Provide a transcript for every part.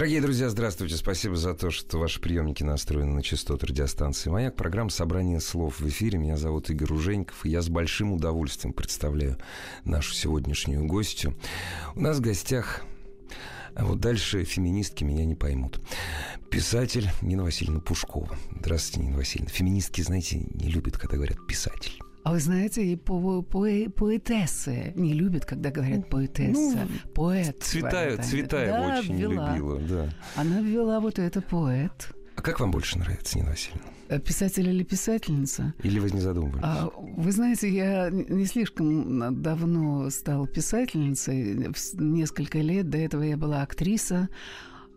Дорогие друзья, здравствуйте. Спасибо за то, что ваши приемники настроены на частоту радиостанции «Маяк». Программа «Собрание слов» в эфире. Меня зовут Игорь Руженьков, и я с большим удовольствием представляю нашу сегодняшнюю гостью. У нас в гостях а вот дальше феминистки меня не поймут. Писатель Нина Васильевна Пушкова. Здравствуйте, Нина Васильевна. Феминистки, знаете, не любят, когда говорят «писатель». А вы знаете, и по, по, поэтессы не любят, когда говорят поэтесса. Ну, Поэт. Цветая, Цветаева да, очень ввела. любила, да. Она ввела вот это поэт. А как вам больше нравится, Нина Васильевна? Э, писатель или писательница? Или вы не задумывались? А, вы знаете, я не слишком давно стала писательницей. Несколько лет до этого я была актриса.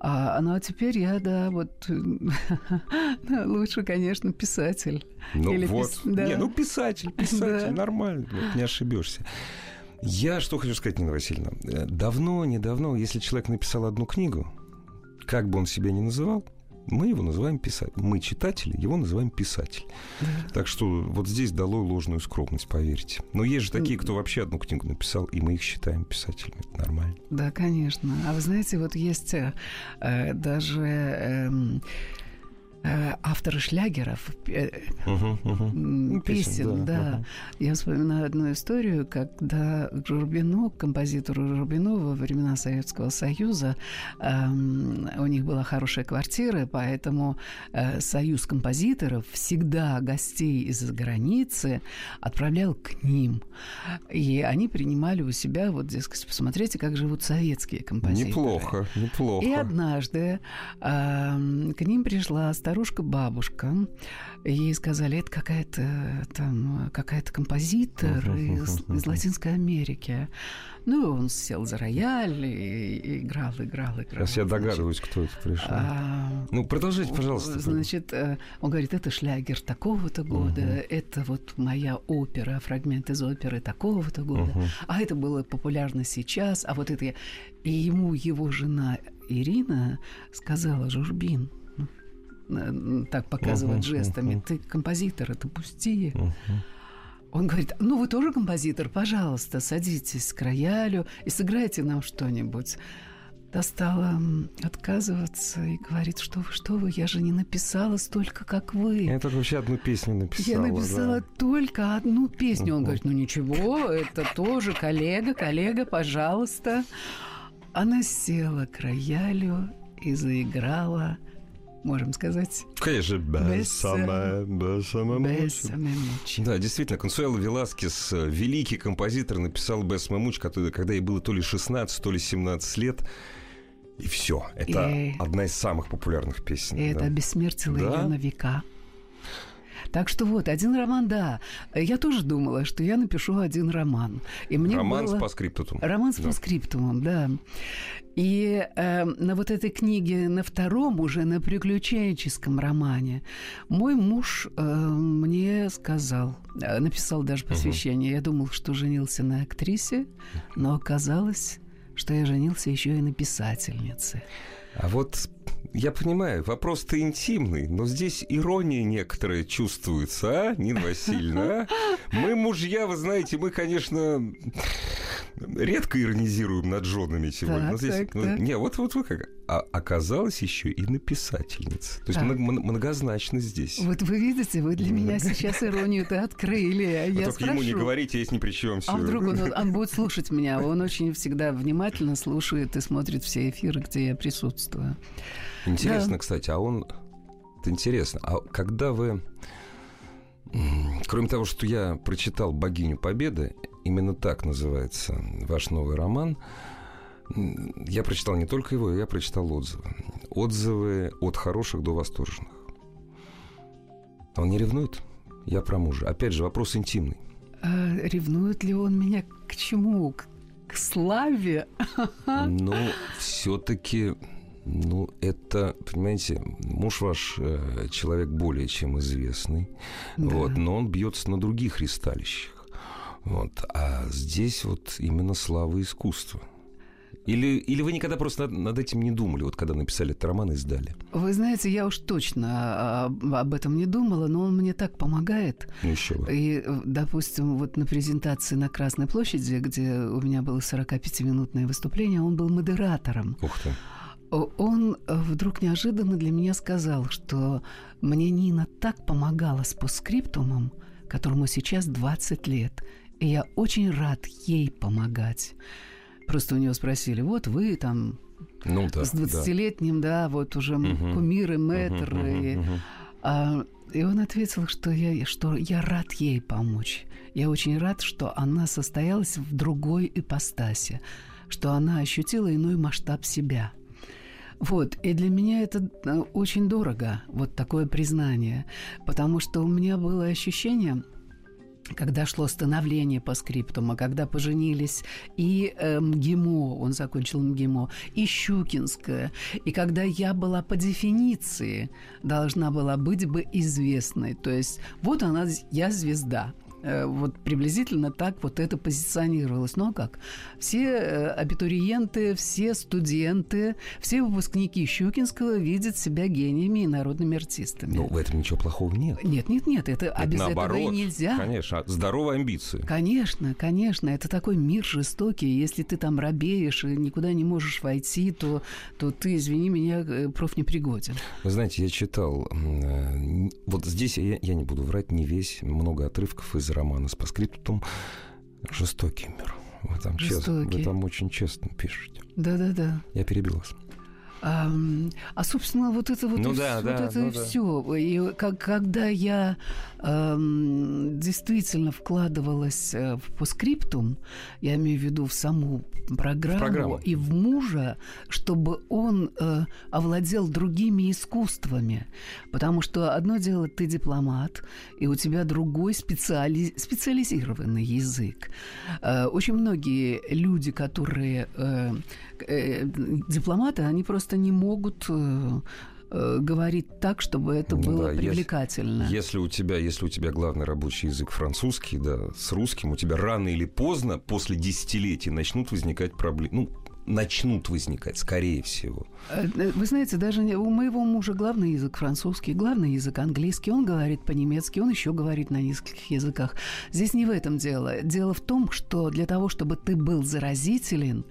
А, ну а теперь я, да, вот лучше, конечно, писатель. Ну Или вот, пис... да. не, ну писатель, писатель, да. нормально, вот, не ошибешься. Я что хочу сказать, Нина Васильевна. Э, давно, недавно, если человек написал одну книгу, как бы он себя ни называл, мы его называем писатель. Мы, читатели, его называем писатель. Да. Так что вот здесь дало ложную скромность, поверьте. Но есть же такие, кто вообще одну книгу написал, и мы их считаем писателями. Это нормально. Да, конечно. А вы знаете, вот есть э, даже... Э, авторы шлягеров, угу, угу. песен, да. да. Угу. Я вспоминаю одну историю, когда Журбину, композитору Журбину во времена Советского Союза, эм, у них была хорошая квартира, поэтому э, Союз композиторов всегда гостей из-за границы отправлял к ним. И они принимали у себя, вот, дескать, посмотрите, как живут советские композиторы. Неплохо, неплохо. И однажды э, к ним пришла старая старушка-бабушка. Ей сказали, это какая-то там какая-то композитор из, из Латинской Америки. Ну, он сел за рояль и, и играл, играл, играл. Сейчас я догадываюсь, Значит, кто это пришел. А, ну, продолжите, пожалуйста. Значит, э, он говорит, это шлягер такого-то года, угу. это вот моя опера, фрагмент из оперы такого-то года. Угу. А это было популярно сейчас, а вот это я... И ему его жена Ирина сказала, Журбин, Э, так показывать uh-huh, жестами. Uh-huh. Ты композитор, это пусти. Uh-huh. Он говорит, ну вы тоже композитор, пожалуйста, садитесь к роялю и сыграйте нам что-нибудь. Та стала отказываться и говорит, что вы, что вы, я же не написала столько, как вы. Я только вообще одну песню написала. Я написала да. только одну песню. Он говорит, ну ничего, это тоже коллега, коллега, пожалуйста. Она села к роялю и заиграла – можем сказать. Конечно, Бессаме Муч. Да, действительно, Консуэло Веласкес, великий композитор, написал Бессаме Муч, когда ей было то ли 16, то ли 17 лет. И все. Это и... одна из самых популярных песен. И да. это обессмертило да? ее на века. Так что вот, один роман, да. Я тоже думала, что я напишу один роман. И мне роман было... с постскриптумом. Роман с да. постскриптумом, да. И э, на вот этой книге, на втором уже, на приключенческом романе, мой муж э, мне сказал, э, написал даже посвящение. Угу. Я думал, что женился на актрисе, но оказалось, что я женился еще и на писательнице. А вот я понимаю, вопрос-то интимный, но здесь ирония некоторая чувствуется, а, Нина Васильевна? А? Мы мужья, вы знаете, мы, конечно, редко иронизируем над женами сегодня. Так, здесь, так, ну, так. Не, вот, вот вы как. А оказалось еще и написательница. То есть а. многозначно здесь. Вот вы видите, вы для меня сейчас иронию-то открыли. А я только ему не говорите, есть ни при чем. А вдруг он, он будет слушать меня? Он очень всегда внимательно слушает и смотрит все эфиры, где я присутствую. Интересно, да. кстати, а он... Это интересно. А когда вы... Кроме того, что я прочитал «Богиню Победы», именно так называется ваш новый роман, я прочитал не только его, я прочитал отзывы. Отзывы от хороших до восторженных. Он не ревнует? Я про мужа. Опять же, вопрос интимный. А ревнует ли он меня к чему? К, к славе? Ну, все-таки ну, это, понимаете, муж ваш э, человек более чем известный, да. вот, но он бьется на других ристалищах. Вот. А здесь вот именно слава искусства. Или, или вы никогда просто над, над этим не думали, вот когда написали этот роман и сдали? Вы знаете, я уж точно об, об этом не думала, но он мне так помогает. Ну, еще бы. И, допустим, вот на презентации на Красной площади, где у меня было 45-минутное выступление, он был модератором. Ух ты. Он вдруг неожиданно для меня сказал, что мне Нина так помогала с постскриптумом, которому сейчас 20 лет, и я очень рад ей помогать. Просто у него спросили, вот вы там ну, да, с 20-летним, да. да, вот уже угу. кумиры, мэтры. Угу, и, угу. А, и он ответил, что я, что я рад ей помочь. Я очень рад, что она состоялась в другой ипостаси, что она ощутила иной масштаб себя. Вот, и для меня это э, очень дорого, вот такое признание, потому что у меня было ощущение, когда шло становление по скриптуму, когда поженились и э, МГИМО, он закончил МГИМО, и Щукинская, и когда я была по дефиниции должна была быть бы известной. То есть вот она, я звезда. Э, вот приблизительно так вот это позиционировалось. Ну а как? Все э, абитуриенты, все студенты, все выпускники Щукинского видят себя гениями и народными артистами. Ну, в этом ничего плохого нет. Нет, нет, нет, это, это а без наоборот, этого и нельзя. Конечно, здоровые амбиции. Конечно, конечно, это такой мир жестокий. Если ты там робеешь и никуда не можешь войти, то, то ты, извини меня, э, профнепригоден. Вы знаете, я читал, вот здесь я, я не буду врать, не весь, много отрывков из романа с паскриптум «Жестокий мир». Вы там, честно, вы там очень честно пишете. Да-да-да. Я перебил вас. А, а собственно, вот это вот, ну, и, да, вот да, это ну, и да. все. И как, когда я эм, действительно вкладывалась э, в постскриптум, я имею в виду в саму программу, в программу. и в мужа, чтобы он э, овладел другими искусствами. Потому что одно дело, ты дипломат, и у тебя другой специали... специализированный язык. Э, очень многие люди, которые э, э, дипломаты, они просто не могут э, э, говорить так, чтобы это было да, привлекательно. Если, если у тебя, если у тебя главный рабочий язык французский, да, с русским, у тебя рано или поздно после десятилетий начнут возникать проблемы. Ну, начнут возникать, скорее всего. Э, э, вы знаете, даже у моего мужа главный язык французский, главный язык английский, он говорит по-немецки, он еще говорит на нескольких языках. Здесь не в этом дело. Дело в том, что для того, чтобы ты был заразителен,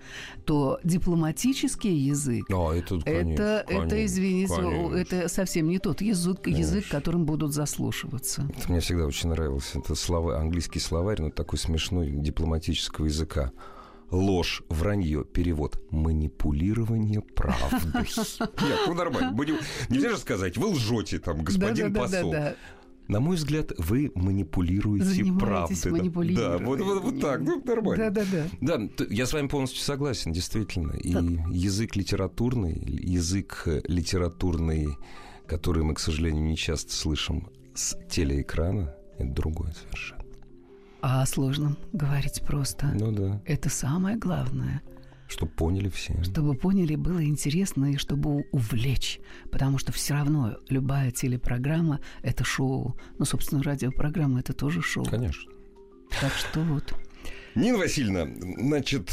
то дипломатический язык, а, это, конечно, это, конечно, это, извините, конечно. это совсем не тот язык, язык, которым будут заслушиваться. Это мне всегда очень нравился. Это слова, английский словарь, но такой смешной дипломатического языка ложь, вранье, перевод, манипулирование правдой. Нет, ну нормально. Нельзя же сказать, вы лжете, там, господин посол. На мой взгляд, вы манипулируете правдой. Да, вот, вот, вот так, ну, нормально. Да, да, да. Да, я с вами полностью согласен, действительно. И так. язык литературный, язык литературный, который мы, к сожалению, не часто слышим с телеэкрана, это другое совершенно. А о сложном говорить просто. Ну да. Это самое главное. Чтобы поняли все. Чтобы поняли, было интересно и чтобы увлечь. Потому что все равно любая телепрограмма – это шоу. Ну, собственно, радиопрограмма – это тоже шоу. Конечно. Так что вот. Нина Васильевна, значит,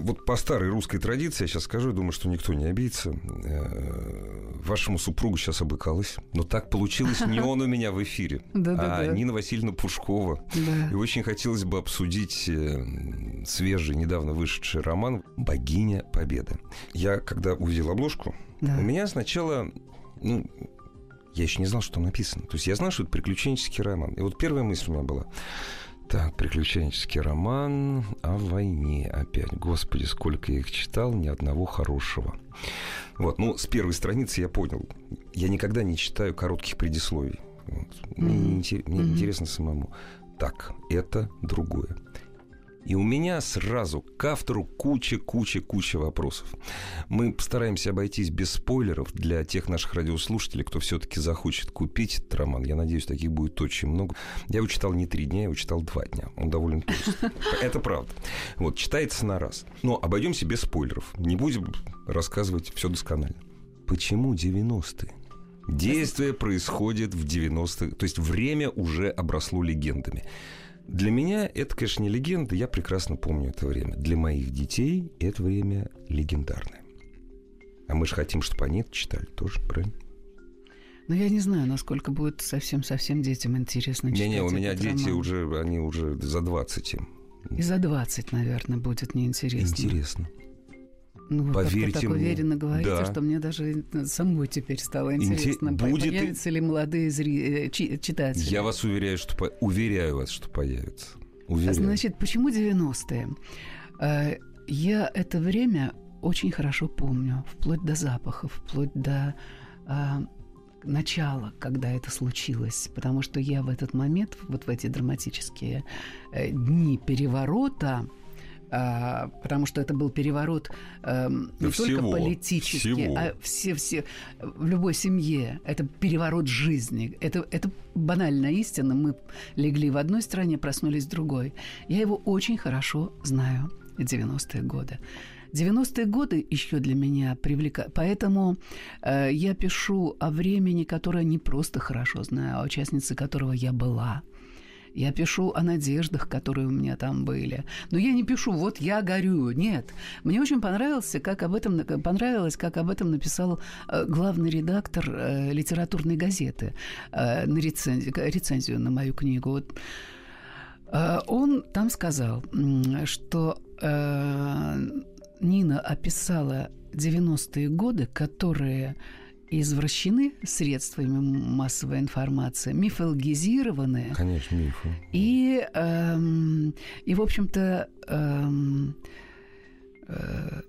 вот по старой русской традиции, я сейчас скажу, думаю, что никто не обидится. Э, вашему супругу сейчас обыкалось, но так получилось не он у меня в эфире, а Нина Васильевна Пушкова. И очень хотелось бы обсудить э, свежий, недавно вышедший роман «Богиня Победы». Я, когда увидел обложку, у меня сначала ну, я еще не знал, что там написано. То есть я знал, что это приключенческий роман. И вот первая мысль у меня была. Так, приключенческий роман о войне опять. Господи, сколько я их читал, ни одного хорошего. Вот, ну, с первой страницы я понял. Я никогда не читаю коротких предисловий. Вот. Mm-hmm. Мне, мне mm-hmm. интересно самому. Так, это другое. И у меня сразу к автору куча-куча-куча вопросов. Мы постараемся обойтись без спойлеров для тех наших радиослушателей, кто все-таки захочет купить этот роман. Я надеюсь, таких будет очень много. Я его читал не три дня, я его читал два дня. Он довольно толстый. Это правда. Вот, читается на раз. Но обойдемся без спойлеров. Не будем рассказывать все досконально. Почему 90-е? Действие происходит в 90-х, то есть время уже обросло легендами. Для меня это, конечно, не легенда, я прекрасно помню это время. Для моих детей это время легендарное. А мы же хотим, чтобы они это читали тоже, правильно? Но я не знаю, насколько будет совсем-совсем детям интересно читать Не-не, у меня дети роман. уже, они уже за 20 им. И за 20, наверное, будет неинтересно. Интересно. Ну, вы Поверьте так мне. уверенно говорите, Да. что мне даже самой теперь стало Инте- интересно, будет и- появятся ли молодые зри- э, чи- читатели. Я вас уверяю, что по- уверяю вас, что появится. Уверяю. Значит, почему 90-е? Э, Я это время очень хорошо помню, вплоть до запахов, вплоть до а, начала, когда это случилось, потому что я в этот момент, вот в эти драматические э, дни переворота, а, потому что это был переворот эм, не Да только всего, политический, всего. а все, все в любой семье. Это переворот жизни. Это, это банальная истина. Мы легли в одной стране, проснулись в другой. Я его очень хорошо знаю. 90-е годы. 90-е годы еще для меня привлекают. Поэтому э, я пишу о времени, которое не просто хорошо знаю, а участницей которого я была. Я пишу о надеждах, которые у меня там были. Но я не пишу, вот я горю. Нет. Мне очень понравился, как об этом, понравилось, как об этом написал э, главный редактор э, литературной газеты э, на рецензию, рецензию на мою книгу. Вот, э, он там сказал, что э, Нина описала 90-е годы, которые извращены средствами массовой информации, мифологизированы. Конечно, мифы. И, эм, и в общем-то, эм, э,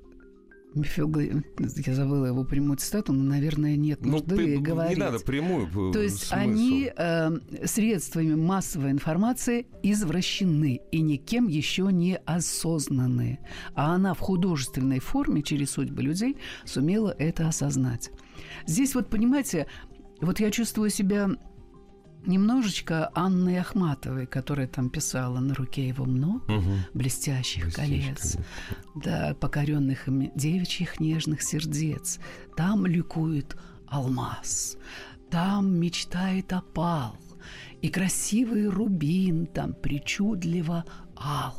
Я забыла его прямую цитату, но, наверное, нет нужды при- говорить. Ну, не надо прямую п- То есть смысл. они э, средствами массовой информации извращены и никем еще не осознаны. А она в художественной форме через судьбы людей сумела это осознать. Здесь вот, понимаете, вот я чувствую себя немножечко Анной Ахматовой, которая там писала на руке его много Мгм. блестящих, Блестящих колец, да, покоренных им девичьих нежных сердец. Там ликует алмаз, там мечтает опал, и красивый рубин там причудливо ал.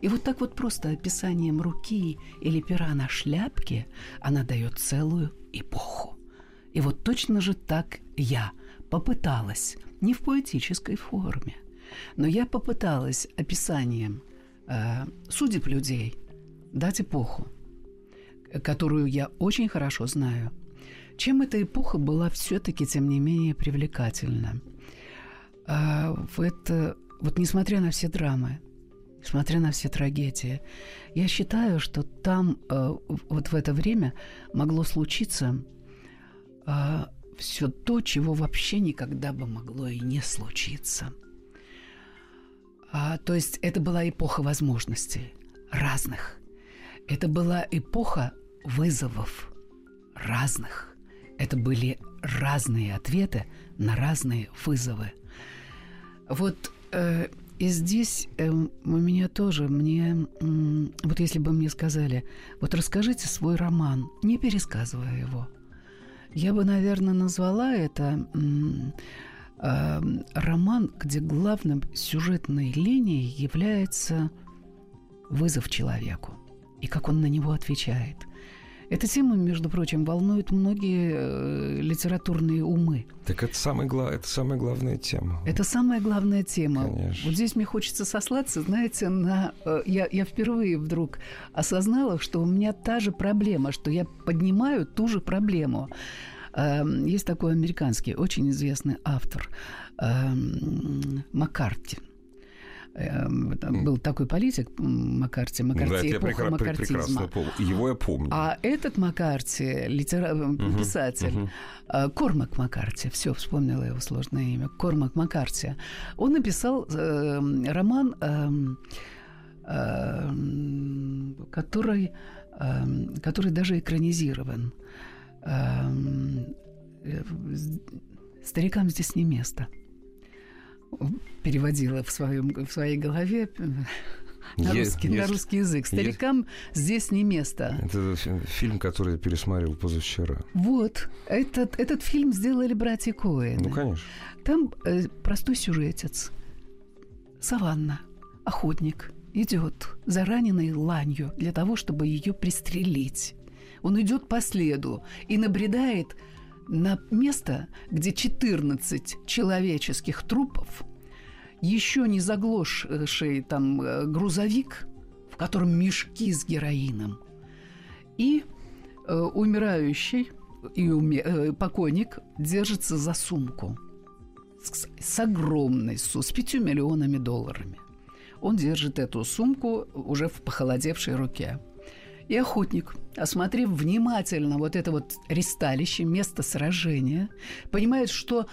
И вот так вот просто описанием руки или пера на шляпке она дает целую эпоху. И вот точно же так я попыталась, не в поэтической форме, но я попыталась описанием э, судеб людей дать эпоху, которую я очень хорошо знаю. Чем эта эпоха была все-таки, тем не менее, привлекательна? В это, вот несмотря на все драмы, несмотря на все трагедии, я считаю, что там э, вот в это время могло случиться все то, чего вообще никогда бы могло и не случиться. А, то есть это была эпоха возможностей разных. Это была эпоха вызовов разных. Это были разные ответы на разные вызовы. Вот э, и здесь э, у меня тоже, мне, м, вот если бы мне сказали, вот расскажите свой роман, не пересказывая его, я бы, наверное, назвала это э, роман, где главным сюжетной линией является вызов человеку и как он на него отвечает. Эта тема, между прочим, волнует многие э, литературные умы. Так это, самый, это самая главная тема. Это самая главная тема. Конечно. Вот здесь мне хочется сослаться, знаете, на... э, Я, я впервые вдруг осознала, что у меня та же проблема, что я поднимаю ту же проблему. Эм, Есть такой американский, очень известный автор эм, Маккарти. Эм, там Был такой политик Маккарти, Да, Маккарти, я эпоха маккартизма. Его я помню. А этот Маккарти, литера... писатель, мгм. а, Кормак Маккарти, все, вспомнила его сложное имя, Кормак Маккарти, он написал э, роман, эм, эм, который, эм, который даже экранизирован. Эм, э, Старикам здесь не место. Переводила в, своем, в своей голове э, на, Е- русский, на если- русский язык. Старикам здесь не место. Это фи- фильм, который я пересмотрел позавчера. Вот, этот, этот фильм сделали братья Коэн. Ну, конечно. Там э, простой сюжетец. Саванна, охотник, идет за раненой ланью для того, чтобы ее пристрелить. Он идет по следу и набредает на место, где 14 человеческих трупов, еще не заглохший там э, грузовик, в котором мешки с героином, и э, умирающий и уме, э, покойник держится за сумку с, с огромной суммой, с пятью миллионами долларами. Он держит эту сумку уже в похолодевшей руке. И охотник, осмотрев внимательно вот это вот ристалище, место сражения, понимает, что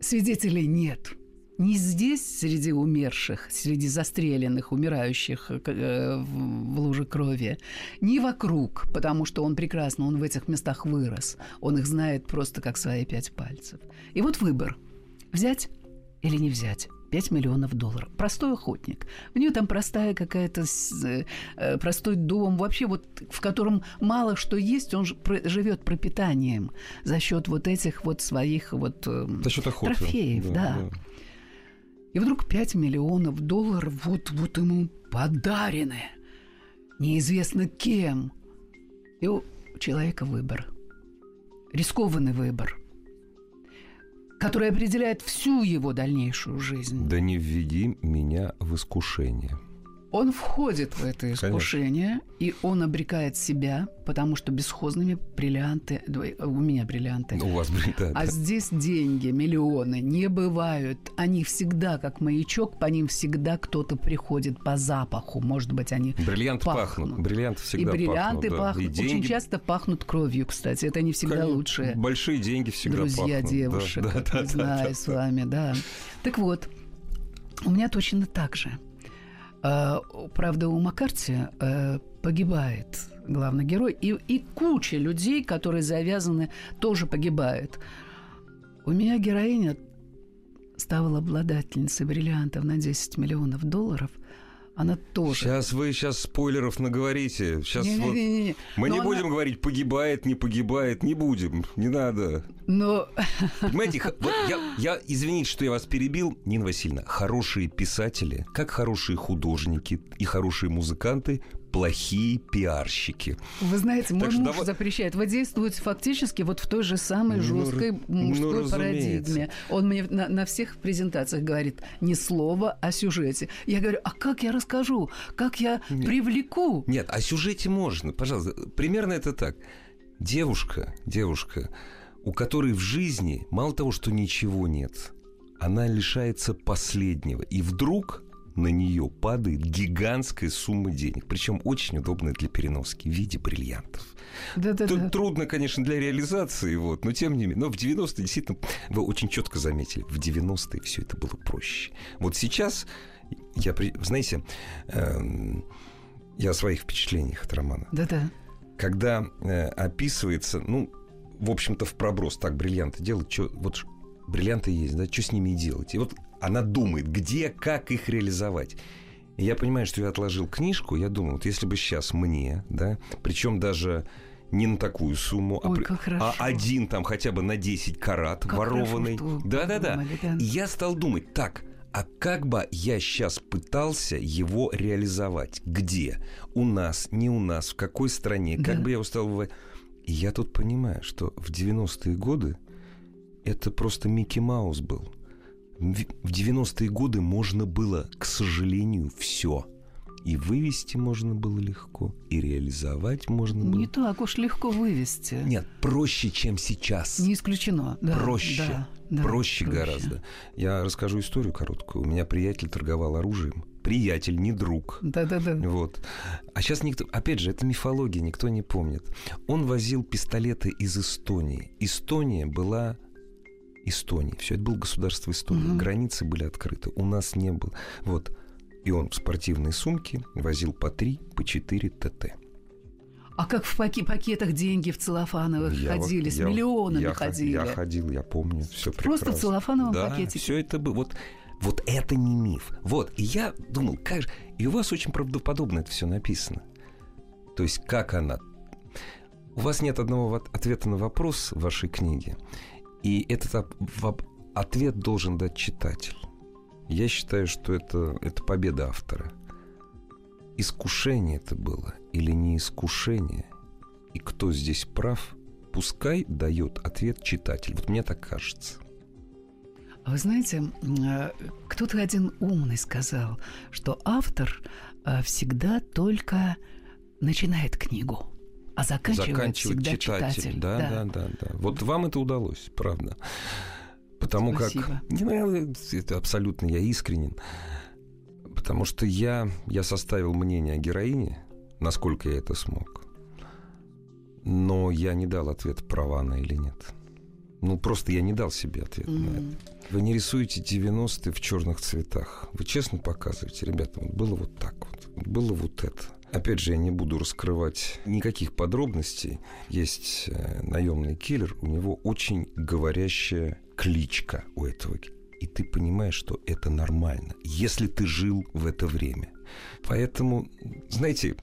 свидетелей нет – не здесь, среди умерших, среди застреленных, умирающих э, в луже крови, не вокруг, потому что он прекрасно, он в этих местах вырос. Он их знает просто как свои пять пальцев. И вот выбор. Взять или не взять. 5 миллионов долларов. Простой охотник. У нее там простая какая-то, э, э, простой дом, вообще вот в котором мало что есть, он живет пропитанием за счет вот этих вот своих вот за счет охоты. трофеев, да. да. да. И вдруг 5 миллионов долларов вот, вот ему подарены. Неизвестно кем. И у человека выбор. Рискованный выбор который определяет всю его дальнейшую жизнь. Да не введи меня в искушение. Он входит в это искушение, Конечно. и он обрекает себя, потому что бесхозными бриллианты, у меня бриллианты. У вас бриллианты. А здесь деньги, миллионы не бывают. Они всегда как маячок, по ним всегда кто-то приходит по запаху. Может быть, они Бриллианты пахнут. пахнут. Бриллианты всегда и бриллианты пахнут. пахнут. Да. И деньги... Очень часто пахнут кровью, кстати. Это не всегда Конечно. лучшие. Большие деньги всегда Друзья пахнут. девушек, да, да, да, знаю да, с вами, да. Так вот, у меня точно так же. А, правда, у Маккарти э, погибает главный герой, и, и куча людей, которые завязаны, тоже погибает. У меня героиня стала обладательницей бриллиантов на 10 миллионов долларов – она тоже. Сейчас вы сейчас спойлеров наговорите. Сейчас не, вот... не, не, не. мы Но не она... будем говорить, погибает, не погибает, не будем, не надо. Но... Понимаете, вот я, я, извините, что я вас перебил, Нина Васильевна, хорошие писатели, как хорошие художники и хорошие музыканты, плохие пиарщики. Вы знаете, мой так муж давай... запрещает. Вы действуете фактически вот в той же самой жесткой ну, мужской ну, парадигме. Он мне на, на всех презентациях говорит ни слова о сюжете. Я говорю, а как я расскажу? Как я Нет. привлеку? Нет, о сюжете можно, пожалуйста. Примерно это так. Девушка, девушка, у которой в жизни мало того, что ничего нет, она лишается последнего. И вдруг на нее падает гигантская сумма денег, причем очень удобная для переноски в виде бриллиантов. Да, да, Тут да. трудно, конечно, для реализации, вот, но тем не менее. Но в 90-е действительно, вы очень четко заметили, в 90-е все это было проще. Вот сейчас, я, знаете, э, я о своих впечатлениях от романа. Да-да. Когда э, описывается, ну, в общем-то, в проброс, так, бриллианты делать, что, вот бриллианты есть, да, что с ними делать? И вот она думает, где, как их реализовать. И я понимаю, что я отложил книжку, я думаю, вот если бы сейчас мне, да, причем даже не на такую сумму, а Ой, а, а один там хотя бы на 10 карат как ворованный. Да-да-да. Я стал думать, так, а как бы я сейчас пытался его реализовать? Где? У нас, не у нас, в какой стране? Как да. бы я его стал... И я тут понимаю, что в 90-е годы это просто Микки Маус был. В 90-е годы можно было, к сожалению, все. И вывести можно было легко, и реализовать можно было. Не так уж легко вывести. Нет, проще, чем сейчас. Не исключено. Да, проще. Да, да, проще, проще гораздо. Я расскажу историю короткую. У меня приятель торговал оружием. Приятель, не друг. Да-да-да. Вот. А сейчас никто... Опять же, это мифология, никто не помнит. Он возил пистолеты из Эстонии. Эстония была Эстонии. Все это было государство Эстонии. Угу. Границы были открыты. У нас не было. Вот. И он в спортивной сумке возил по три, по четыре ТТ. А как в паки пакетах деньги в целлофановых я ходили, вот, с я, миллионами я, ходили? Я ходил, я помню, все прекрасно. Просто в целлофановом да, пакете? все это было. Вот, вот это не миф. Вот, и я думал, как же... И у вас очень правдоподобно это все написано. То есть, как она... У вас нет одного ответа на вопрос в вашей книге. И этот ответ должен дать читатель. Я считаю, что это, это победа автора. Искушение это было или не искушение? И кто здесь прав, пускай дает ответ читатель. Вот мне так кажется. А вы знаете, э, кто-то один умный сказал, что автор э, всегда только начинает книгу, а заканчивает, заканчивает всегда читатель. читатель. Да, да, да, да, да. Вот вам это удалось, правда. Потому Спасибо. как... Не, ну, это абсолютно я искренен. Потому что я, я составил мнение о героине, насколько я это смог. Но я не дал ответ, права она или нет. Ну, просто я не дал себе ответ mm. на это. Вы не рисуете 90-е в черных цветах. Вы честно показываете, ребята, вот было вот так вот, было вот это. Опять же, я не буду раскрывать никаких подробностей. Есть э, наемный киллер, у него очень говорящая кличка у этого. И ты понимаешь, что это нормально, если ты жил в это время. Поэтому, знаете,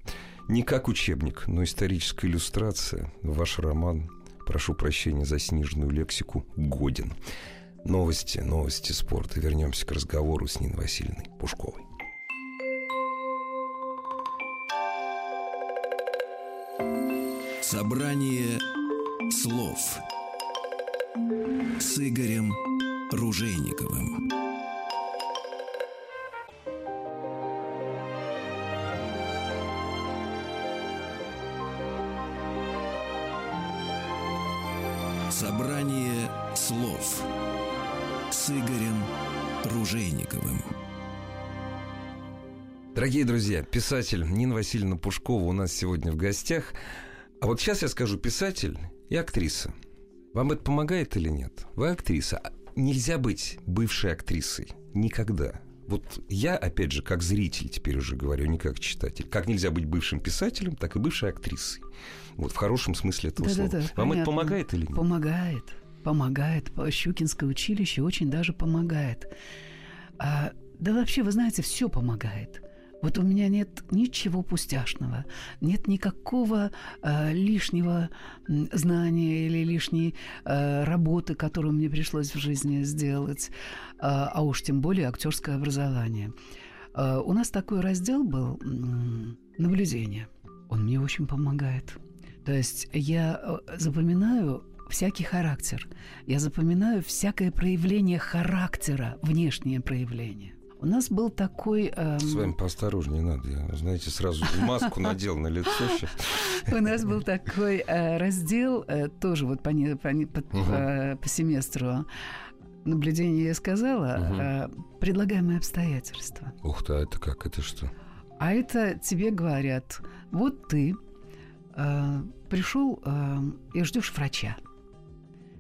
не как учебник, но историческая иллюстрация, ваш роман, прошу прощения за сниженную лексику, годен. Новости, новости спорта. Вернемся к разговору с Ниной Васильевной Пушковой. Собрание слов с Игорем Ружейниковым. Собрание слов с Игорем Ружейниковым. Дорогие друзья, писатель Нина Васильевна Пушкова у нас сегодня в гостях. А вот сейчас я скажу писатель и актриса. Вам это помогает или нет? Вы актриса. А нельзя быть бывшей актрисой. Никогда. Вот я, опять же, как зритель теперь уже говорю, не как читатель. Как нельзя быть бывшим писателем, так и бывшей актрисой. Вот в хорошем смысле этого да, слова. Да, да, Вам понятно. это помогает или нет? Помогает. Помогает. Щукинское училище очень даже помогает. А, да вообще, вы знаете, все помогает. Вот у меня нет ничего пустяшного, нет никакого э, лишнего знания или лишней э, работы, которую мне пришлось в жизни сделать, э, а уж тем более актерское образование. Э, у нас такой раздел был э, наблюдение. Он мне очень помогает. То есть я э, запоминаю всякий характер. Я запоминаю всякое проявление характера, внешнее проявление. У нас был такой... Эм... С вами поосторожнее надо. Я, знаете, сразу маску надел на лицо. У нас был такой э, раздел, э, тоже вот по, по, семестру наблюдение я сказала, предлагаемые обстоятельства. Ух ты, а это как? Это что? А это тебе говорят, вот ты э, пришел э, и ждешь врача,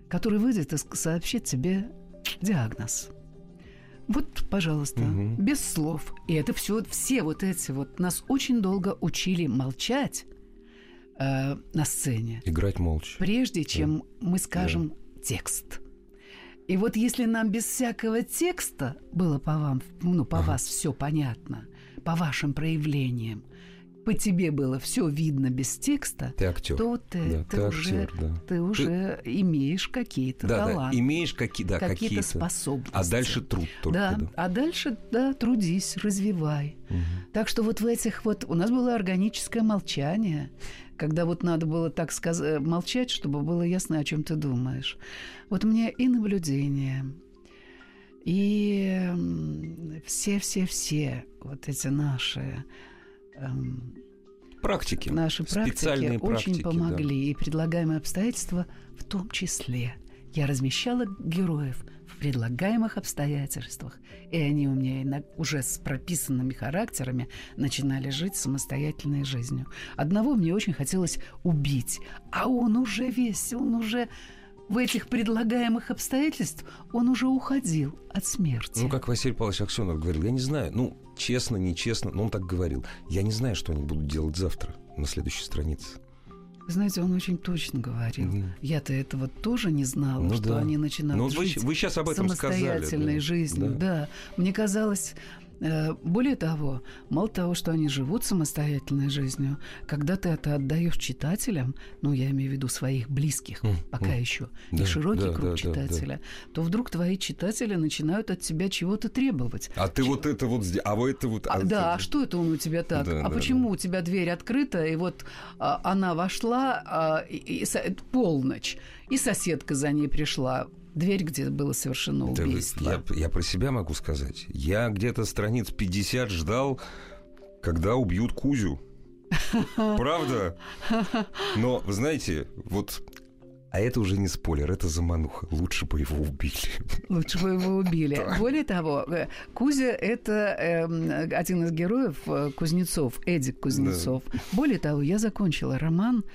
который выйдет и сообщит тебе диагноз. Вот, пожалуйста, угу. без слов. И это все, все вот эти вот нас очень долго учили молчать э, на сцене. Играть молча. Прежде чем да. мы скажем да. текст. И вот если нам без всякого текста было по вам, ну, по ага. вас все понятно, по вашим проявлениям, по тебе было все видно без текста, ты актер. то ты, да, ты, ты уже, актер, да. ты уже ты... имеешь какие-то да, таланты. Да, имеешь какие, да, какие-то, какие способности. А дальше труд только. Да, да. а дальше, да, трудись, развивай. Угу. Так что вот в этих вот... У нас было органическое молчание, когда вот надо было так сказать, молчать, чтобы было ясно, о чем ты думаешь. Вот мне и наблюдение, и все-все-все вот эти наши эм, практики. Наши практики очень помогли. Да. И предлагаемые обстоятельства в том числе. Я размещала героев в предлагаемых обстоятельствах. И они у меня уже с прописанными характерами начинали жить самостоятельной жизнью. Одного мне очень хотелось убить, а он уже весь, он уже в этих предлагаемых обстоятельств он уже уходил от смерти. Ну, как Василий Павлович Аксенов говорил, я не знаю, ну, честно, нечестно, но он так говорил. Я не знаю, что они будут делать завтра на следующей странице. Знаете, он очень точно говорил. Mm. Я-то этого тоже не знала, ну, что да. они начинают ну, жить вы, вы сейчас об этом самостоятельной сказали, да. жизнью. Да. да, мне казалось, более того, мало того, что они живут самостоятельной жизнью, когда ты это отдаешь читателям, ну, я имею в виду своих близких, mm, пока mm. еще, да, не широкий да, круг да, читателя, да, да. то вдруг твои читатели начинают от тебя чего-то требовать. А ты Ч... вот это вот, а вы это вот... А, а да, а что это он у тебя так? Да, а да, почему да. у тебя дверь открыта, и вот а, она вошла а, и, и, и, полночь, и соседка за ней пришла дверь, где было совершено убийство. Я, я про себя могу сказать. Я где-то страниц 50 ждал, когда убьют Кузю. Правда? Но, вы знаете, вот а это уже не спойлер, это замануха. Лучше бы его убили. Лучше бы его убили. Да. Более того, э, Кузя – это э, один из героев э, Кузнецов, Эдик Кузнецов. Да. Более того, я закончила роман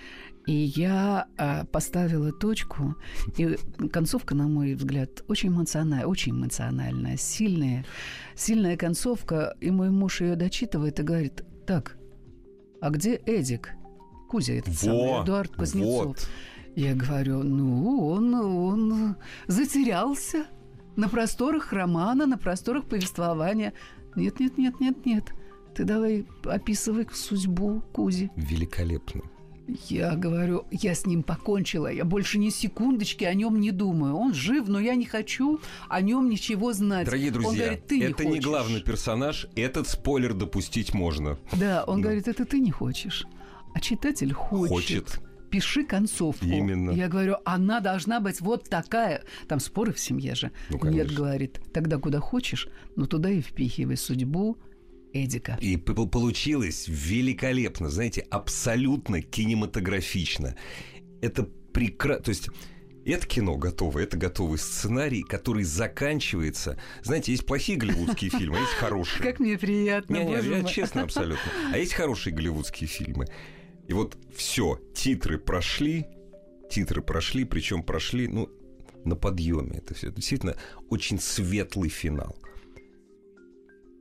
и я а, поставила точку, и концовка, на мой взгляд, очень эмоциональная, очень эмоциональная, сильная, сильная концовка, и мой муж ее дочитывает и говорит, так, а где Эдик? Кузя этот Во, самый, Эдуард Кузнецов. Вот. Я говорю, ну, он, он затерялся на просторах романа, на просторах повествования. Нет, нет, нет, нет, нет. Ты давай описывай судьбу Кузи. Великолепно. Я говорю, я с ним покончила, я больше ни секундочки о нем не думаю. Он жив, но я не хочу о нем ничего знать. Дорогие друзья, он говорит, ты это не, не главный персонаж, этот спойлер допустить можно. Да, он да. говорит, это ты не хочешь, а читатель хочет. Хочет пиши концовку. Именно. Я говорю, она должна быть вот такая. Там споры в семье же. Ну, Нет, говорит, тогда куда хочешь, но туда и впихивай судьбу, Эдика. И получилось великолепно, знаете, абсолютно кинематографично. Это прекрасно. То есть это кино готово, это готовый сценарий, который заканчивается. Знаете, есть плохие голливудские фильмы, а есть хорошие. Как мне приятно. Не, не, я честно абсолютно. А есть хорошие голливудские фильмы. И вот все, титры прошли, титры прошли, причем прошли, ну, на подъеме. Это все действительно очень светлый финал.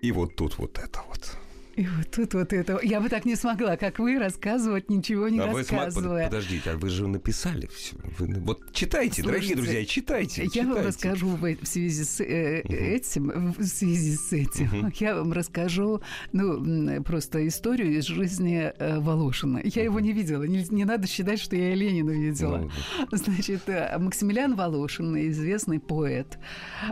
И вот тут вот это вот. И вот тут вот это. Я бы так не смогла, как вы, рассказывать, ничего не а рассказывая. Вы, подождите, а вы же написали все. Вы, вот читайте, Слушайте, дорогие друзья, читайте. Я читайте. вам расскажу в, связи с э, угу. этим, в связи с этим, угу. я вам расскажу, ну, просто историю из жизни э, Волошина. Я угу. его не видела. Не, не надо считать, что я Ленина видела. Ну, Значит, э, Максимилиан Волошин, известный поэт,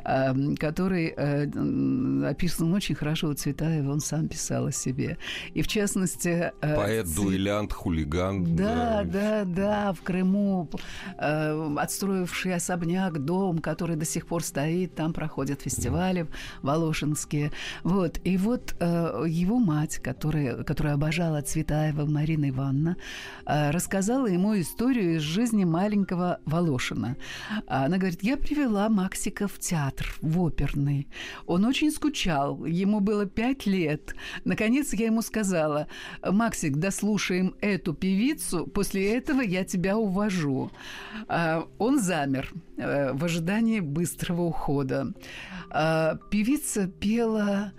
э, который э, описан очень хорошо у Цветаева, он сам писал себе. И в частности... Э, Поэт, ц... дуэлянт, хулиган. Да, да, да, да, в Крыму э, отстроивший особняк, дом, который до сих пор стоит, там проходят фестивали да. волошинские. Вот. И вот э, его мать, которая, которая обожала Цветаева Марина Ивановна, э, рассказала ему историю из жизни маленького Волошина. Она говорит, я привела Максика в театр, в оперный. Он очень скучал, ему было пять лет. Наконец наконец я ему сказала, Максик, дослушаем эту певицу, после этого я тебя увожу. А, он замер э, в ожидании быстрого ухода. А, певица пела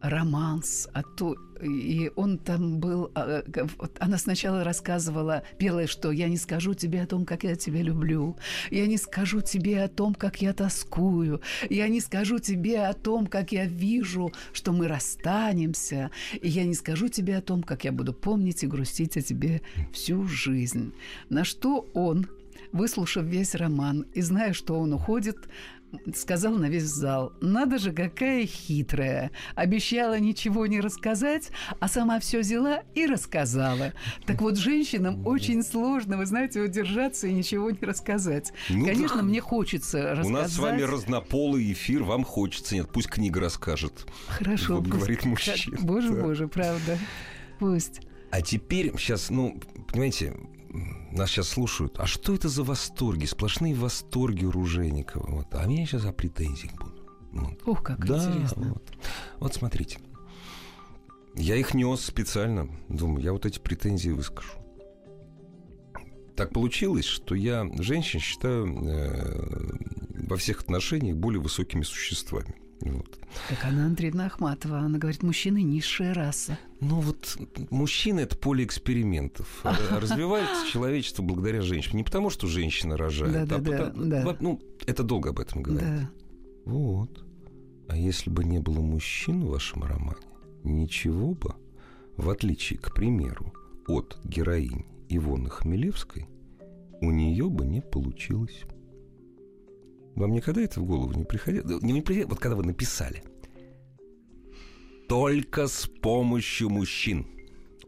романс, а то и он там был... А, она сначала рассказывала, пела, что «я не скажу тебе о том, как я тебя люблю, я не скажу тебе о том, как я тоскую, я не скажу тебе о том, как я вижу, что мы расстанемся, и я не скажу тебе о том, как я буду помнить и грустить о тебе всю жизнь». На что он, выслушав весь роман и зная, что он уходит, сказал на весь зал, надо же, какая хитрая. Обещала ничего не рассказать, а сама все взяла и рассказала. Так вот, женщинам очень сложно, вы знаете, удержаться и ничего не рассказать. Ну, Конечно, да. мне хочется рассказать. У нас с вами разнополый эфир, вам хочется. Нет, пусть книга расскажет. Хорошо. Вот пусть... говорит мужчина. Боже, да. боже, правда. Пусть. А теперь, сейчас, ну, понимаете, нас сейчас слушают. А что это за восторги? Сплошные восторги у Ружейникова. Вот. А меня сейчас о претензиях будут. Вот. Ух, как да, интересно. Вот. вот смотрите. Я их нес специально. Думаю, я вот эти претензии выскажу. Так получилось, что я женщин считаю э, во всех отношениях более высокими существами. Вот. Как Анна Андреевна Ахматова, она говорит, мужчины низшая раса. Ну вот мужчина это поле экспериментов. Развивается человечество благодаря женщинам. Не потому, что женщина рожает, да, а да, потому, да. ну, это долго об этом говорить. Да. Вот. А если бы не было мужчин в вашем романе, ничего бы, в отличие, к примеру, от героини Ивоны Хмелевской, у нее бы не получилось. Вам никогда это в голову не приходило? Не, не приходило, вот когда вы написали. Только с помощью мужчин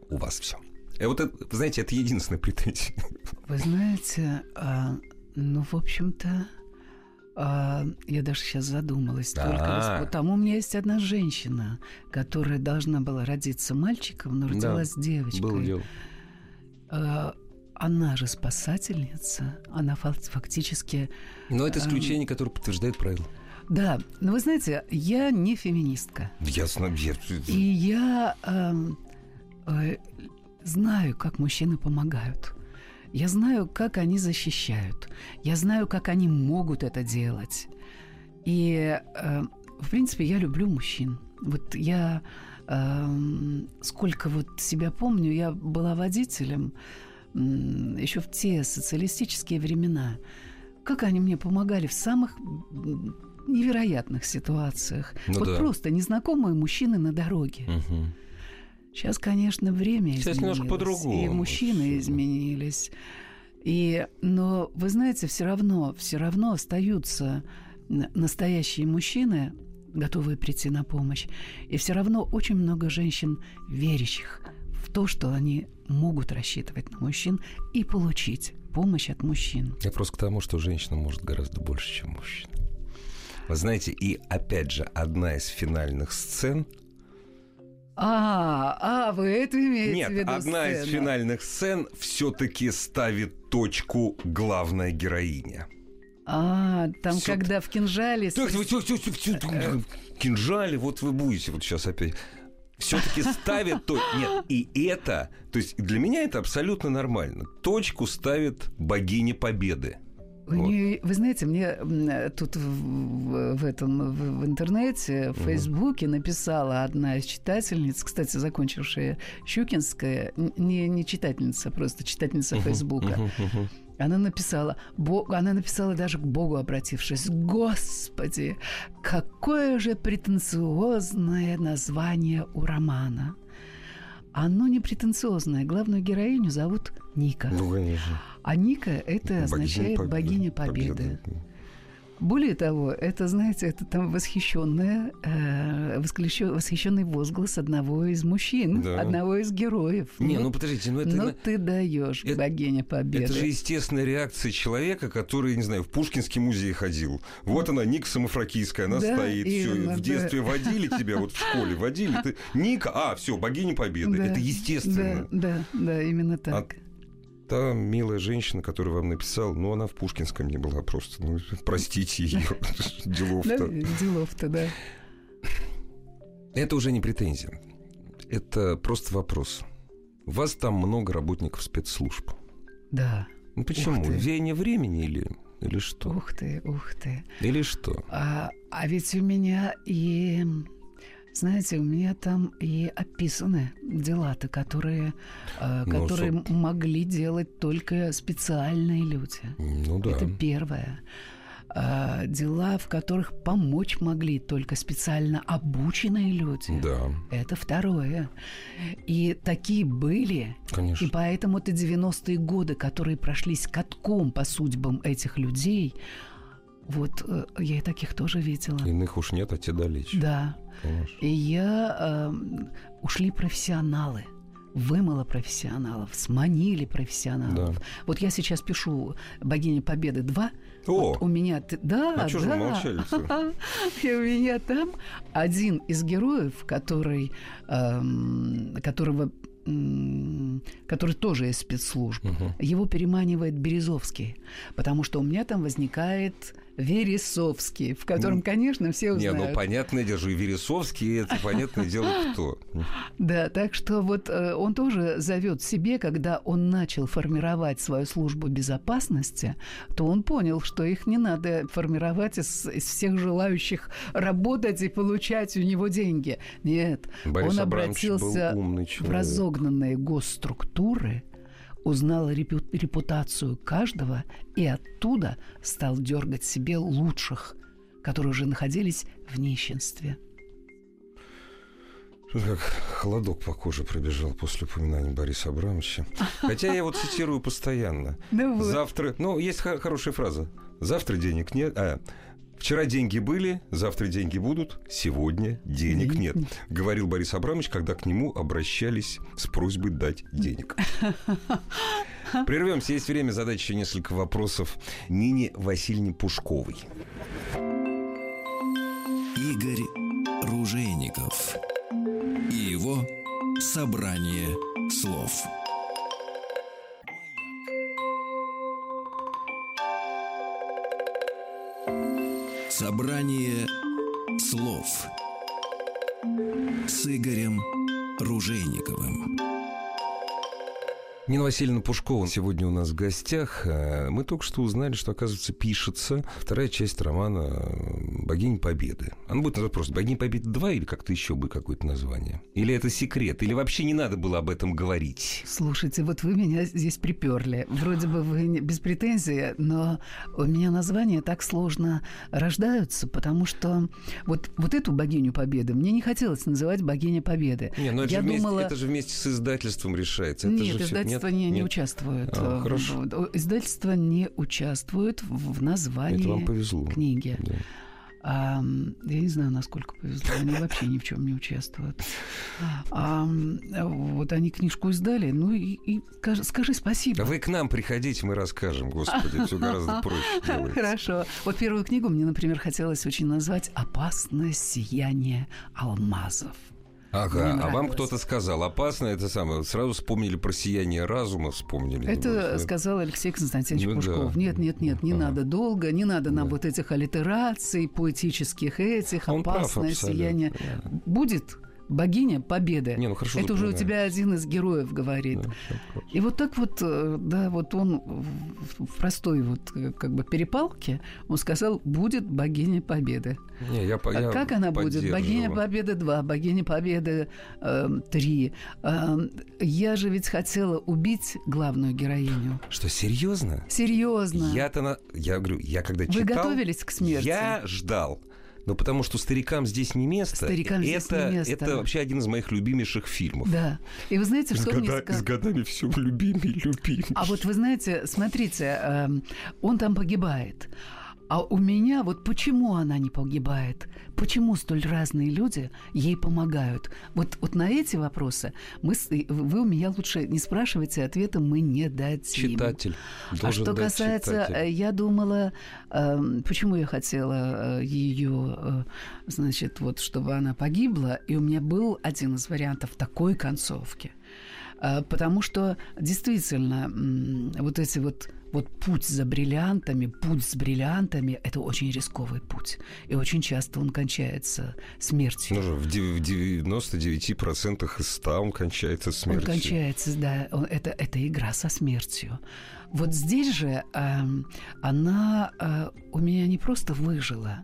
у вас все. И вот это, вы знаете, это единственная претензия. Вы знаете, а, ну, в общем-то, а, я даже сейчас задумалась. Только вот там у меня есть одна женщина, которая должна была родиться мальчиком, но родилась да, девочкой. Было дело. А, она же спасательница, она фактически... Но это исключение, которое подтверждает правило. Да, но вы знаете, я не феминистка. Ясно, я... И я э, э, знаю, как мужчины помогают. Я знаю, как они защищают. Я знаю, как они могут это делать. И, э, в принципе, я люблю мужчин. Вот я э, сколько вот себя помню, я была водителем э, еще в те социалистические времена. Как они мне помогали в самых невероятных ситуациях. Ну вот да. просто незнакомые мужчины на дороге. Угу. Сейчас, конечно, время Сейчас изменилось. немножко по-другому. И мужчины изменились. И, но вы знаете, все равно, все равно остаются настоящие мужчины, готовые прийти на помощь. И все равно очень много женщин, верящих то, что они могут рассчитывать на мужчин и получить помощь от мужчин. Я просто к тому, что женщина может гораздо больше, чем мужчина. Вы знаете, и опять же, одна из финальных сцен а, а, вы это имеете Нет, в виду одна сцену. из финальных сцен все-таки ставит точку главная героиня. А, там, Всё... когда в кинжале... Кинжале, вот вы будете вот сейчас опять все-таки ставит то. Нет, и это, то есть для меня это абсолютно нормально. Точку ставит богиня победы. Вот. Вы знаете, мне тут в, в этом в, в интернете, в Фейсбуке написала одна из читательниц, кстати, закончившая Щукинская, не, не читательница, просто читательница Фейсбука. Она написала, Бог, она написала даже к Богу обратившись, Господи, какое же претенциозное название у романа. Оно не претенциозное. Главную героиню зовут Ника. Ну, конечно. А Ника это означает богиня победы. Более того, это, знаете, это там восхищенное, э, восхищенный возглас одного из мужчин, да. одного из героев. Не, ну, ну подождите, ну это... Ну ты даешь, это, богиня победы. Это же естественная реакция человека, который, не знаю, в Пушкинский музей ходил. Вот она, Ника Самофракийская, она да, стоит. Все, в детстве да. водили тебя, вот в школе водили. Ты, Ника, а, все, богиня победы. Да, это естественно. Да, да, да, именно так. А та милая женщина, которая вам написала, ну, она в Пушкинском не была просто. Ну, простите ее. Делов-то. Делов-то, да. Это уже не претензия. Это просто вопрос. У вас там много работников спецслужб. Да. Ну почему? Веяние времени или, или что? Ух ты, ух ты. Или что? А, а ведь у меня и знаете, у меня там и описаны дела-то, которые, э, ну, которые соб... могли делать только специальные люди. Ну да. Это первое. Э, дела, в которых помочь могли только специально обученные люди. Да. Это второе. И такие были. Конечно. И поэтому это 90-е годы, которые прошлись катком по судьбам этих людей, вот э, я и таких тоже видела. Иных уж нет, а те далече. Да. И я... Э, ушли профессионалы вымыло профессионалов, сманили профессионалов. Да. Вот я сейчас пишу «Богиня Победы 2». О! Вот у меня... Да, а что да. же молчали И у меня там один из героев, который, эм, которого который тоже из спецслужб, угу. его переманивает Березовский, потому что у меня там возникает Вересовский, в котором, конечно, все узнают. Не, ну, понятное дело, и Вересовский, это понятное дело кто. Да, так что вот э, он тоже зовет себе, когда он начал формировать свою службу безопасности, то он понял, что их не надо формировать из, из всех желающих работать и получать у него деньги. Нет, Борис он обратился в разогнанные госструктуры, узнал репутацию каждого и оттуда стал дергать себе лучших которые уже находились в нищенстве. Как холодок по коже пробежал после упоминания Бориса Абрамовича. Хотя я его цитирую постоянно. Завтра... Ну, есть хорошая фраза. Завтра денег нет... А, Вчера деньги были, завтра деньги будут, сегодня денег нет. Говорил Борис Абрамович, когда к нему обращались с просьбой дать денег. Прервемся, есть время задать еще несколько вопросов Нине Васильевне Пушковой. Игорь Ружейников и его собрание слов. Собрание слов с Игорем Ружейниковым. Нина Васильевна Пушкова сегодня у нас в гостях. Э, мы только что узнали, что, оказывается, пишется вторая часть романа «Богиня Победы». Она будет называться просто «Богиня Победы 2» или как-то еще бы какое-то название? Или это секрет? Или вообще не надо было об этом говорить? Слушайте, вот вы меня здесь приперли. Вроде бы вы без претензий, но у меня названия так сложно рождаются, потому что вот, вот эту «Богиню Победы» мне не хотелось называть «Богиня Победы». Не, но это, Я же вместе, думала... это же вместе с издательством решается. Это Нет, же все... Издательство не, не участвует. А, э, хорошо. Издательство не участвует в названии Это вам повезло. книги. Да. А, я не знаю, насколько повезло. Они вообще ни в чем не участвуют. А, вот они книжку издали. Ну и, и скажи, скажи спасибо. Вы к нам приходите, мы расскажем, господи, все гораздо проще делается. Хорошо. Вот первую книгу мне, например, хотелось очень назвать «Опасное сияние алмазов». Ага, а вам кто-то сказал, опасно это самое, сразу вспомнили про сияние разума, вспомнили. Это немножко. сказал Алексей Константинович ну, Пушков. Да. Нет, нет, нет, не ага. надо долго, не надо да. нам вот этих аллитераций, поэтических этих, Он опасное сияние. Да. Будет богиня победы. Не, ну хорошо, Это уже у тебя один из героев говорит. Да, и вот так вот, э, да, вот он в простой вот э, как бы перепалке, он сказал, будет богиня победы. Не, я, а я как она будет? Богиня победы 2, богиня победы э, 3. Э, я же ведь хотела убить главную героиню. Что, серьезно? Серьезно. Я-то на... Я говорю, я когда читал... Вы готовились к смерти? Я ждал. Ну, потому что старикам здесь не место. Старикам это, здесь не место. Это вообще один из моих любимейших фильмов. Да. И вы знаете, что с мне сказал? С годами все любимый, любимый. А вот вы знаете, смотрите, э, он там погибает. А у меня вот почему она не погибает? Почему столь разные люди ей помогают? Вот, вот на эти вопросы мы, вы у меня лучше не спрашивайте, ответа мы не дадим. Читатель. А что касается, читатель. я думала, э, почему я хотела э, ее, э, значит, вот, чтобы она погибла, и у меня был один из вариантов такой концовки. Э, потому что действительно вот эти вот вот путь за бриллиантами, путь с бриллиантами – это очень рисковый путь. И очень часто он кончается смертью. Ну, в 99% из 100 он кончается смертью. Он кончается, да. Это, это игра со смертью. Вот здесь же э, она э, у меня не просто выжила,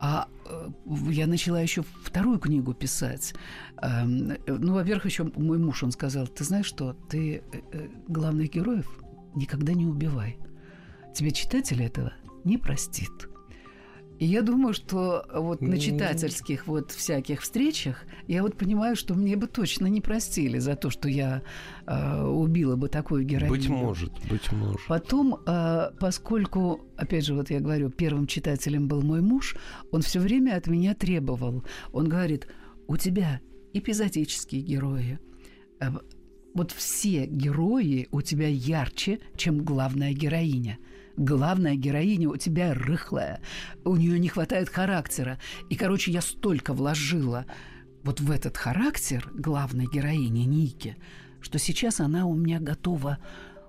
а э, я начала еще вторую книгу писать. Э, ну, во-первых, еще мой муж, он сказал, ты знаешь что, ты э, э главных героев – никогда не убивай. Тебе читатель этого не простит. И я думаю, что вот на читательских вот всяких встречах я вот понимаю, что мне бы точно не простили за то, что я э, убила бы такую героиню. Быть может, быть может. Потом, э, поскольку, опять же, вот я говорю, первым читателем был мой муж, он все время от меня требовал. Он говорит, у тебя эпизодические герои, э, вот все герои у тебя ярче, чем главная героиня. Главная героиня у тебя рыхлая, у нее не хватает характера. И, короче, я столько вложила вот в этот характер главной героини Ники, что сейчас она у меня готова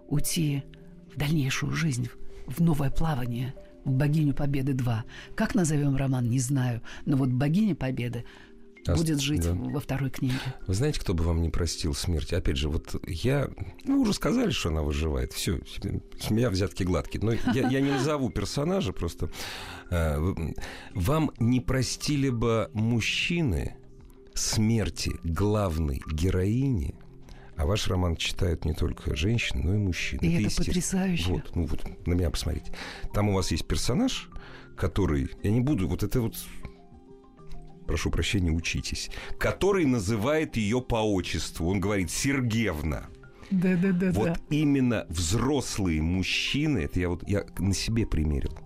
уйти в дальнейшую жизнь, в новое плавание, в «Богиню Победы 2». Как назовем роман, не знаю, но вот «Богиня Победы» а, будет жить да. во второй книге. Вы знаете, кто бы вам не простил смерть? Опять же, вот я... Вы уже сказали, что она выживает. Все, с меня взятки гладкие. Но я, я не назову персонажа просто. А, вам не простили бы мужчины смерти главной героини, а ваш роман читают не только женщины, но и мужчины. И это, это потрясающе. Вот, ну вот, на меня посмотрите. Там у вас есть персонаж, который, я не буду, вот это вот прошу прощения, учитесь, который называет ее по отчеству. Он говорит Сергеевна. Да, да, да. Вот да. именно взрослые мужчины, это я вот я на себе примерил.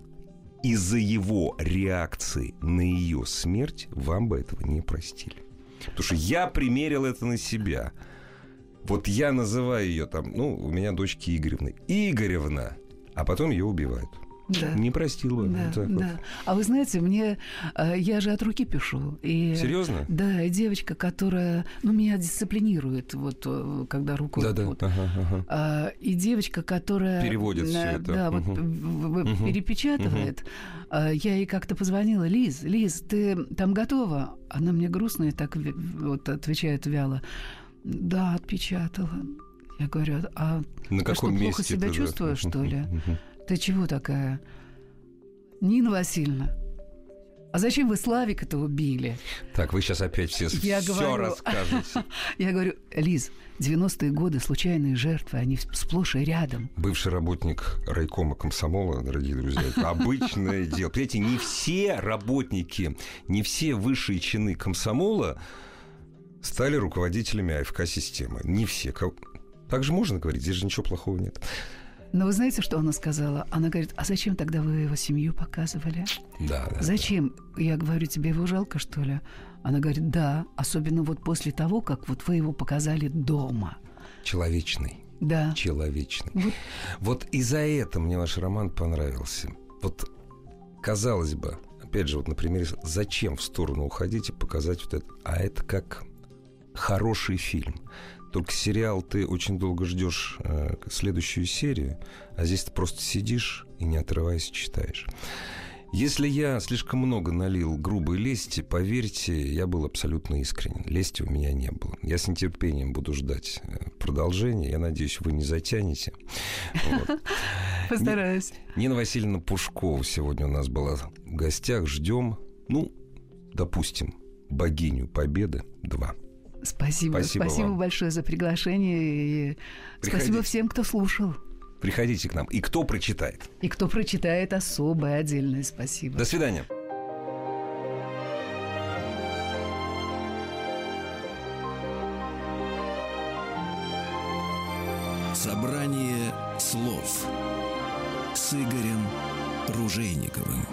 Из-за его реакции на ее смерть вам бы этого не простили. Потому что я примерил это на себя. Вот я называю ее там, ну, у меня дочки Игоревны. Игоревна. А потом ее убивают. Да. Не простил бы. Да, Вот да. вот. А вы знаете, мне э, я же от руки пишу. И, Серьезно? Да, и девочка, которая, ну, меня дисциплинирует, вот э, когда рукой. Да, да. вот. Ага, ага. А, и девочка, которая... Переводит э, это. Да, вот Мгм. перепечатывает. А, Я ей как-то позвонила. Лиз, Лиз, ты там готова? Она мне грустная так вот отвечает вяло. Да, отпечатала. Я говорю, а На что, каком плохо месте себя ты, да? чувствуешь, что ли? Ты чего такая? Нина Васильевна, а зачем вы Славика-то убили? Так, вы сейчас опять все, Я все говорю. расскажете. Я говорю, Лиз, 90-е годы случайные жертвы, они сплошь и рядом. Бывший работник райкома комсомола, дорогие друзья, это обычное дело. Понимаете, не все работники, не все высшие чины комсомола стали руководителями АФК-системы. Не все. Так же можно говорить, здесь же ничего плохого нет. Но вы знаете, что она сказала? Она говорит, а зачем тогда вы его семью показывали? Да, да. Зачем? Я говорю, тебе его жалко, что ли? Она говорит, да, особенно вот после того, как вот вы его показали дома. Человечный. Да. Человечный. Вот. Вот из-за этого мне ваш роман понравился. Вот, казалось бы, опять же, вот на примере, зачем в сторону уходить и показать вот это? А это как хороший фильм. Только сериал ты очень долго ждешь э, следующую серию, а здесь ты просто сидишь и не отрываясь читаешь. Если я слишком много налил грубой лести, поверьте, я был абсолютно искренен. Лести у меня не было. Я с нетерпением буду ждать э, продолжения. Я надеюсь, вы не затянете. Вот. Постараюсь. Нина Васильевна Пушкова сегодня у нас была в гостях. Ждем, ну, допустим, богиню Победы 2. Спасибо. Спасибо Спасибо, вам. большое за приглашение. И спасибо Приходите. всем, кто слушал. Приходите к нам. И кто прочитает? И кто прочитает особое отдельное спасибо. До свидания. Собрание слов с Игорем Ружейниковым.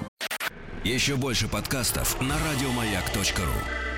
Еще больше подкастов на радиомаяк.ру.